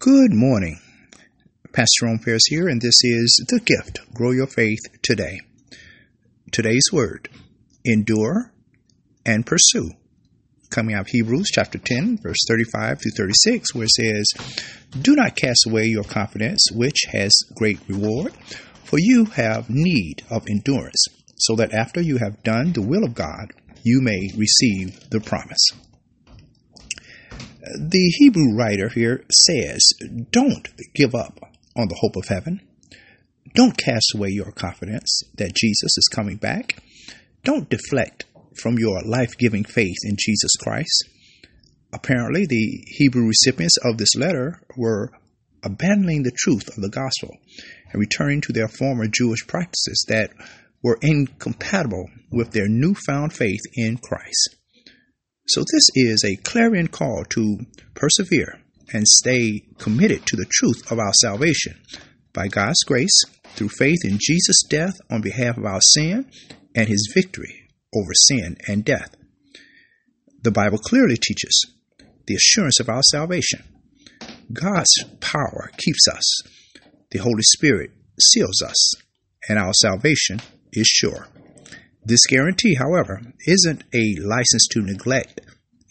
Good morning. Pastor Ron Ferris here, and this is The Gift Grow Your Faith Today. Today's word endure and pursue. Coming out of Hebrews chapter 10, verse 35 through 36, where it says, Do not cast away your confidence, which has great reward, for you have need of endurance, so that after you have done the will of God, you may receive the promise. The Hebrew writer here says, Don't give up on the hope of heaven. Don't cast away your confidence that Jesus is coming back. Don't deflect from your life giving faith in Jesus Christ. Apparently, the Hebrew recipients of this letter were abandoning the truth of the gospel and returning to their former Jewish practices that were incompatible with their newfound faith in Christ. So, this is a clarion call to persevere and stay committed to the truth of our salvation by God's grace through faith in Jesus' death on behalf of our sin and his victory over sin and death. The Bible clearly teaches the assurance of our salvation. God's power keeps us, the Holy Spirit seals us, and our salvation is sure. This guarantee, however, isn't a license to neglect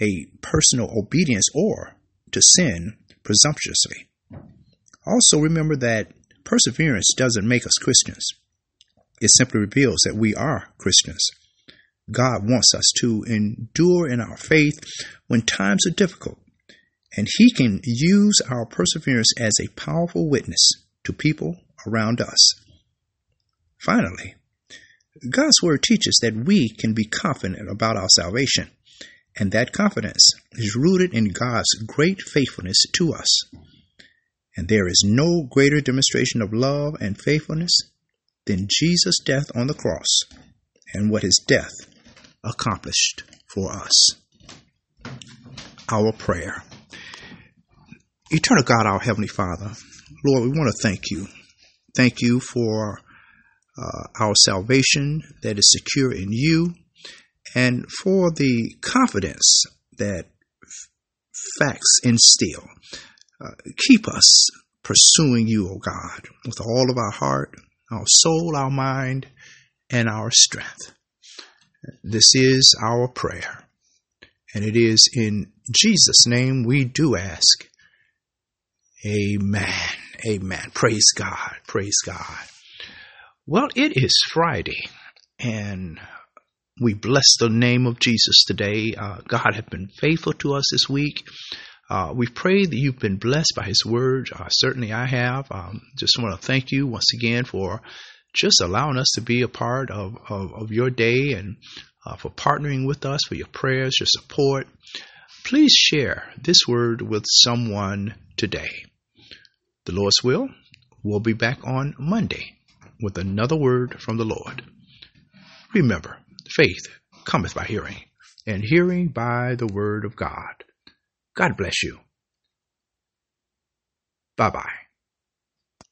a personal obedience or to sin presumptuously. Also, remember that perseverance doesn't make us Christians, it simply reveals that we are Christians. God wants us to endure in our faith when times are difficult, and He can use our perseverance as a powerful witness to people around us. Finally, God's Word teaches that we can be confident about our salvation, and that confidence is rooted in God's great faithfulness to us. And there is no greater demonstration of love and faithfulness than Jesus' death on the cross and what his death accomplished for us. Our prayer. Eternal God, our Heavenly Father, Lord, we want to thank you. Thank you for uh, our salvation that is secure in you, and for the confidence that facts instill. Uh, keep us pursuing you, O God, with all of our heart, our soul, our mind, and our strength. This is our prayer. And it is in Jesus' name we do ask. Amen. Amen. Praise God. Praise God. Well, it is Friday, and we bless the name of Jesus today. Uh, God has been faithful to us this week. Uh, we pray that you've been blessed by His Word. Uh, certainly, I have. Um, just want to thank you once again for just allowing us to be a part of, of, of your day and uh, for partnering with us, for your prayers, your support. Please share this word with someone today. The Lord's will, we'll be back on Monday with another word from the Lord. Remember, faith cometh by hearing, and hearing by the word of God. God bless you. Bye bye.